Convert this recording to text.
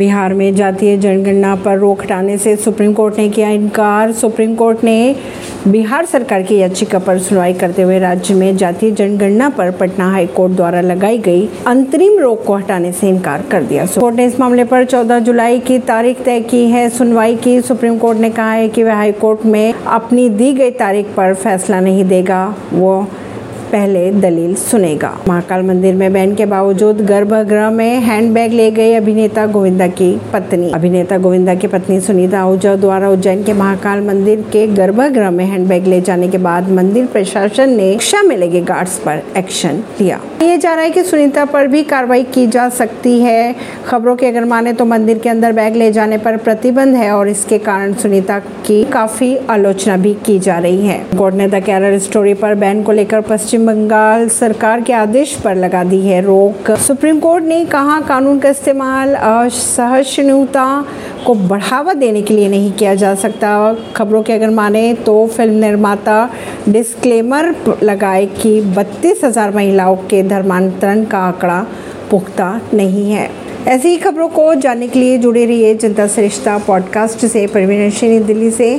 बिहार में जातीय जनगणना पर रोक हटाने से सुप्रीम कोर्ट ने किया इनकार। सुप्रीम कोर्ट ने बिहार सरकार की याचिका पर सुनवाई करते हुए राज्य में जातीय जनगणना पर पटना हाई कोर्ट द्वारा लगाई गई अंतरिम रोक को हटाने से इनकार कर दिया। कोर्ट ने इस मामले पर 14 जुलाई की तारीख तय की है। सुनवाई की सुप्रीम कोर्ट ने कहा है कि वह हाई कोर्ट में अपनी दी गई तारीख पर फैसला नहीं देगा। वो पहले दलील सुनेगा। महाकाल मंदिर में बैन के बावजूद गर्भगृह में हैंडबैग ले गए अभिनेता गोविंदा की पत्नी। अभिनेता गोविंदा की पत्नी सुनीता आहूजा द्वारा उज्जैन के महाकाल मंदिर के गर्भगृह में हैंडबैग ले जाने के बाद मंदिर प्रशासन ने रिक्शा में लगे गार्ड्स पर एक्शन लिया। ये जा रहा है कि सुनीता पर भी कार्रवाई की जा सकती है। खबरों के अगर माने तो मंदिर के अंदर बैग ले जाने पर प्रतिबंध है और इसके कारण सुनीता की काफ़ी आलोचना भी की जा रही है। कोर्ट ने द कैरल स्टोरी पर बैन को लेकर पश्चिम पश्चिम बंगाल सरकार के आदेश पर लगा दी है रोक। सुप्रीम कोर्ट ने कहा कानून का इस्तेमाल असहिष्णुता को बढ़ावा देने के लिए नहीं किया जा सकता। खबरों के अगर माने तो फ़िल्म निर्माता डिस्क्लेमर लगाए कि बत्तीस हज़ार महिलाओं के धर्मांतरण का आंकड़ा पुख्ता नहीं है। ऐसी ही खबरों को जानने के लिए जुड़े रहिए जनता सरिश्ता पॉडकास्ट से। परवीन दिल्ली से।